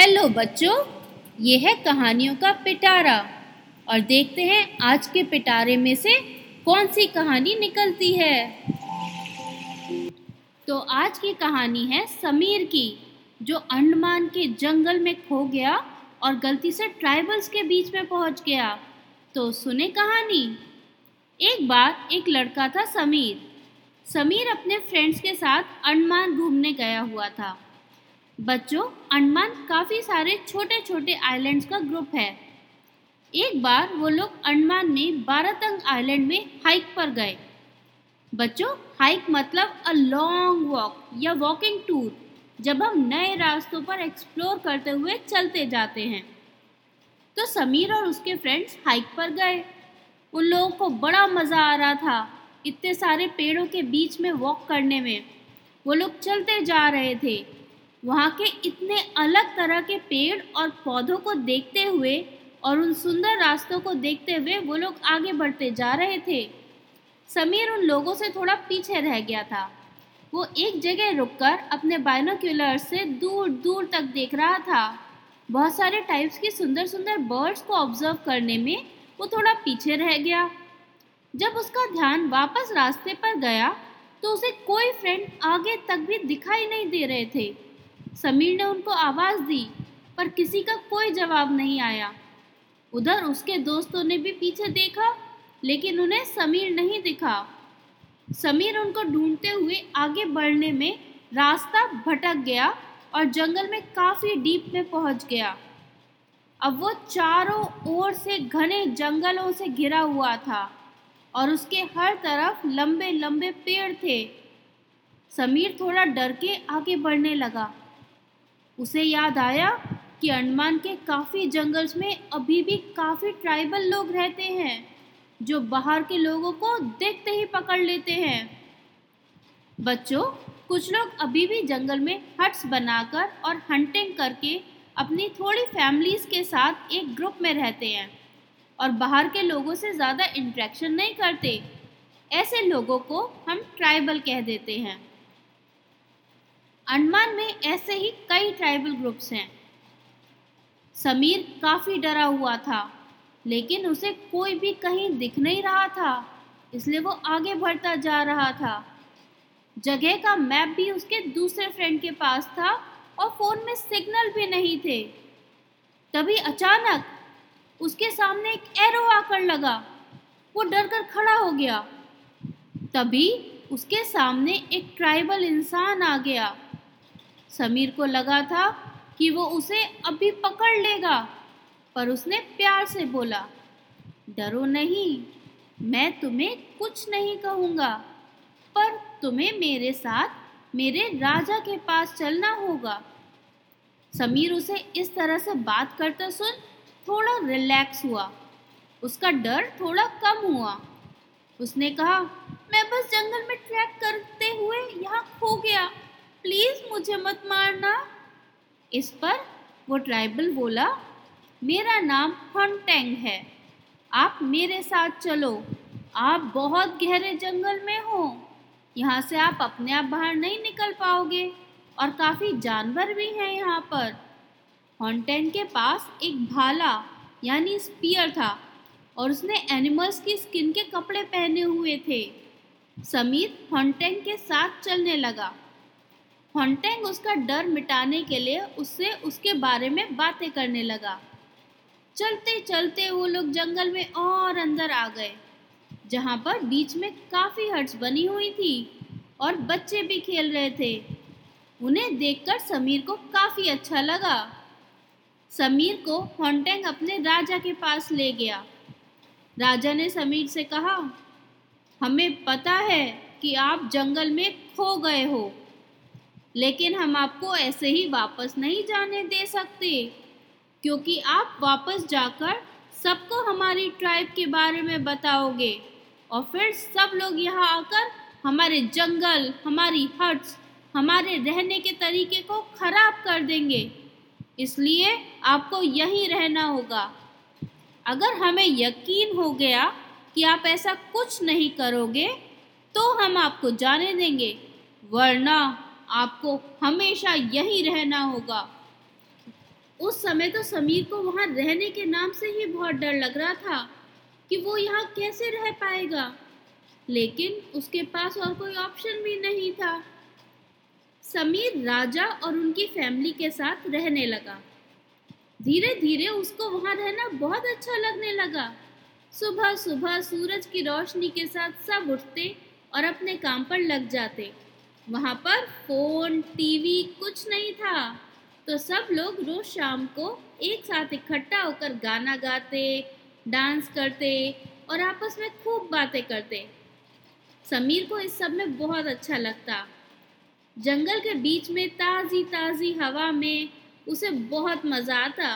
Hello बच्चों, ये है कहानियों का पिटारा। और देखते हैं आज के पिटारे में से कौन सी कहानी निकलती है। तो आज की कहानी है समीर की, जो अंडमान के जंगल में खो गया और गलती से ट्राइबल्स के बीच में पहुँच गया। तो सुने कहानी। एक बार एक लड़का था समीर। समीर अपने फ्रेंड्स के साथ अंडमान घूमने गया हुआ था। बच्चों अंडमान काफ़ी सारे छोटे छोटे आइलैंड्स का ग्रुप है। एक बार वो लोग अंडमान में बारातंग आइलैंड में हाइक पर गए। बच्चों हाइक मतलब अ लॉन्ग वॉक या वॉकिंग टूर जब हम नए रास्तों पर एक्सप्लोर करते हुए चलते जाते हैं। तो समीर और उसके फ्रेंड्स हाइक पर गए। उन लोगों को बड़ा मज़ा आ रहा था इतने सारे पेड़ों के बीच में वॉक करने में। वो लोग चलते जा रहे थे। वहाँ के इतने अलग तरह के पेड़ और पौधों को देखते हुए और उन सुंदर रास्तों को देखते हुए वो लोग आगे बढ़ते जा रहे थे। समीर उन लोगों से थोड़ा पीछे रह गया था। वो एक जगह रुककर अपने बाइनोक्यूलर से दूर दूर तक देख रहा था। बहुत सारे टाइप्स की सुंदर सुंदर बर्ड्स को ऑब्ज़र्व करने में वो थोड़ा पीछे रह गया। जब उसका ध्यान वापस रास्ते पर गया तो उसे कोई फ्रेंड आगे तक भी दिखाई नहीं दे रहे थे। समीर ने उनको आवाज़ दी, पर किसी का कोई जवाब नहीं आया। उधर उसके दोस्तों ने भी पीछे देखा, लेकिन उन्हें समीर नहीं दिखा। समीर उनको ढूंढते हुए आगे बढ़ने में रास्ता भटक गया और जंगल में काफ़ी डीप में पहुँच गया। अब वो चारों ओर से घने जंगलों से घिरा हुआ था और उसके हर तरफ़ लंबे लंबे पेड़ थे। समीर थोड़ा डर के आगे बढ़ने लगा। उसे याद आया कि अंडमान के काफ़ी जंगल्स में अभी भी काफ़ी ट्राइबल लोग रहते हैं, जो बाहर के लोगों को देखते ही पकड़ लेते हैं। बच्चों, कुछ लोग अभी भी जंगल में हट्स बनाकर और हंटिंग करके अपनी थोड़ी फैमिलीज़ के साथ एक ग्रुप में रहते हैं और बाहर के लोगों से ज़्यादा इंट्रैक्शन नहीं करते। ऐसे लोगों को हम ट्राइबल कह देते हैं। अंडमान में ऐसे ही कई ट्राइबल ग्रुप्स हैं। समीर काफ़ी डरा हुआ था, लेकिन उसे कोई भी कहीं दिख नहीं रहा था, इसलिए वो आगे बढ़ता जा रहा था। जगह का मैप भी उसके दूसरे फ्रेंड के पास था और फ़ोन में सिग्नल भी नहीं थे। तभी अचानक उसके सामने एक एरो आकर लगा। वो डर कर खड़ा हो गया। तभी उसके सामने एक ट्राइबल इंसान आ गया। समीर को लगा था कि वो उसे अभी पकड़ लेगा, पर उसने प्यार से बोला, डरो नहीं, मैं तुम्हें कुछ नहीं कहूँगा, पर तुम्हें मेरे साथ मेरे राजा के पास चलना होगा। समीर उसे इस तरह से बात करते सुन थोड़ा रिलैक्स हुआ। उसका डर थोड़ा कम हुआ। उसने कहा, मैं बस जंगल में ट्रैक करते हुए यहाँ खो गया प्लीज़ मुझे मत मारना। इस पर वो ट्राइबल बोला, मेरा नाम हंटेंग है। आप मेरे साथ चलो। आप बहुत गहरे जंगल में हो। यहाँ से आप अपने आप बाहर नहीं निकल पाओगे और काफ़ी जानवर भी हैं यहाँ पर। हॉन्टेन के पास एक भाला, यानी स्पीयर था और उसने एनिमल्स की स्किन के कपड़े पहने हुए थे। समीर हॉन्टेंग के साथ चलने लगा। हॉन्टेंग उसका डर मिटाने के लिए उससे उसके बारे में बातें करने लगा। चलते चलते वो लोग जंगल में और अंदर आ गए, जहाँ पर बीच में काफ़ी हट्स बनी हुई थी और बच्चे भी खेल रहे थे। उन्हें देखकर समीर को काफ़ी अच्छा लगा। समीर को हॉन्टेंग अपने राजा के पास ले गया। राजा ने समीर से कहा, हमें पता है कि आप जंगल में खो गए हो। लेकिन हम आपको ऐसे ही वापस नहीं जाने दे सकते, क्योंकि आप वापस जाकर सबको हमारी ट्राइब के बारे में बताओगे। और फिर सब लोग यहाँ आकर हमारे जंगल, हमारी हट्स हमारे रहने के तरीके को खराब कर देंगे। इसलिए आपको यहीं रहना होगा। अगर हमें यकीन हो गया कि आप ऐसा कुछ नहीं करोगे तो हम आपको जाने देंगे, वरना आपको हमेशा यहीं रहना होगा। उस समय तो समीर को वहाँ रहने के नाम से ही बहुत डर लग रहा था कि वो यहाँ कैसे रह पाएगा। लेकिन उसके पास और कोई ऑप्शन भी नहीं था। समीर राजा और उनकी फैमिली के साथ रहने लगा। धीरे धीरे उसको वहाँ रहना बहुत अच्छा लगने लगा। सुबह सुबह सूरज की रोशनी के साथ सब उठते और अपने काम पर लग जाते। वहाँ पर फ़ोन, टीवी कुछ नहीं था। तो सब लोग रोज शाम को एक साथ इकट्ठा होकर गाना गाते, डांस करते और आपस में खूब बातें करते। समीर को इस सब में बहुत अच्छा लगता। जंगल के बीच में ताज़ी ताज़ी हवा में उसे बहुत मज़ा आता।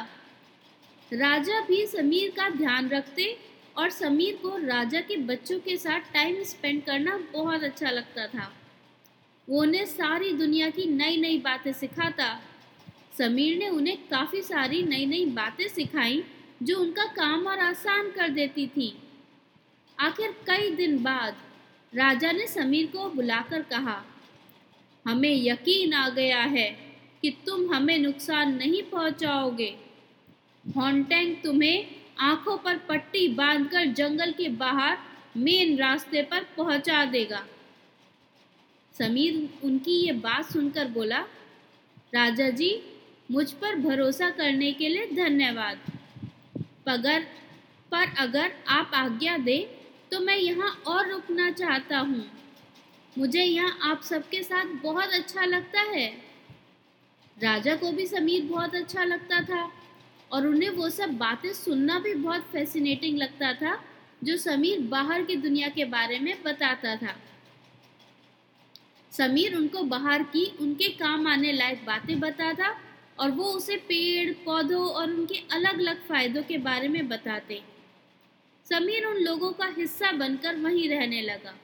राजा भी समीर का ध्यान रखते और समीर को राजा के बच्चों के साथ टाइम स्पेंड करना बहुत अच्छा लगता था। वो उन्हें सारी दुनिया की नई नई बातें सिखाता। समीर ने उन्हें काफ़ी सारी नई नई बातें सिखाई, जो उनका काम और आसान कर देती थी। आखिर कई दिन बाद राजा ने समीर को बुलाकर कहा, हमें यकीन आ गया है कि तुम हमें नुकसान नहीं पहुंचाओगे। हॉन्टेंग तुम्हें आँखों पर पट्टी बांधकर जंगल के बाहर मेन रास्ते पर पहुँचा देगा। समीर उनकी ये बात सुनकर बोला, राजा जी, मुझ पर भरोसा करने के लिए धन्यवाद। पगर, पर अगर आप आज्ञा दें तो मैं यहाँ और रुकना चाहता हूँ। मुझे यहाँ आप सबके साथ बहुत अच्छा लगता है। राजा को भी समीर बहुत अच्छा लगता था, और उन्हें वो सब बातें सुनना भी बहुत फैसिनेटिंग लगता था, जो समीर बाहर की दुनिया के बारे में बताता था। समीर उनको बाहर की, उनके काम आने लायक बातें बताता और वो उसे पेड़, पौधों और उनके अलग अलग फायदों के बारे में बताते। समीर उन लोगों का हिस्सा बनकर वहीं रहने लगा।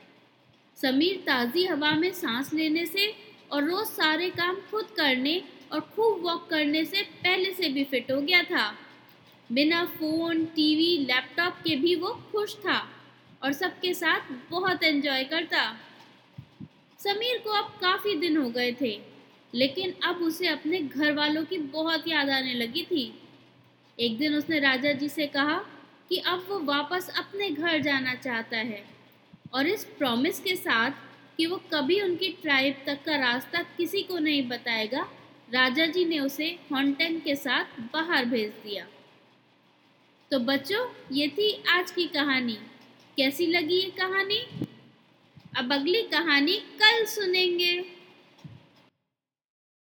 समीर ताज़ी हवा में सांस लेने से और रोज़ सारे काम खुद करने और खूब वॉक करने से पहले से भी फिट हो गया था। बिना फ़ोन, टीवी, लैपटॉप के भी वो खुश था और सबके साथ बहुत एंजॉय करता। समीर को अब काफ़ी दिन हो गए थे, लेकिन अब उसे अपने घर वालों की बहुत याद आने लगी थी। एक दिन उसने राजा जी से कहा कि अब वो वापस अपने घर जाना चाहता है और इस प्रॉमिस के साथ कि वो कभी उनकी ट्राइब तक का रास्ता किसी को नहीं बताएगा, राजा जी ने उसे हॉन्टेन के साथ बाहर भेज दिया। तो बच्चों, ये थी आज की कहानी। कैसी लगी ये कहानी? अब अगली कहानी कल सुनेंगे।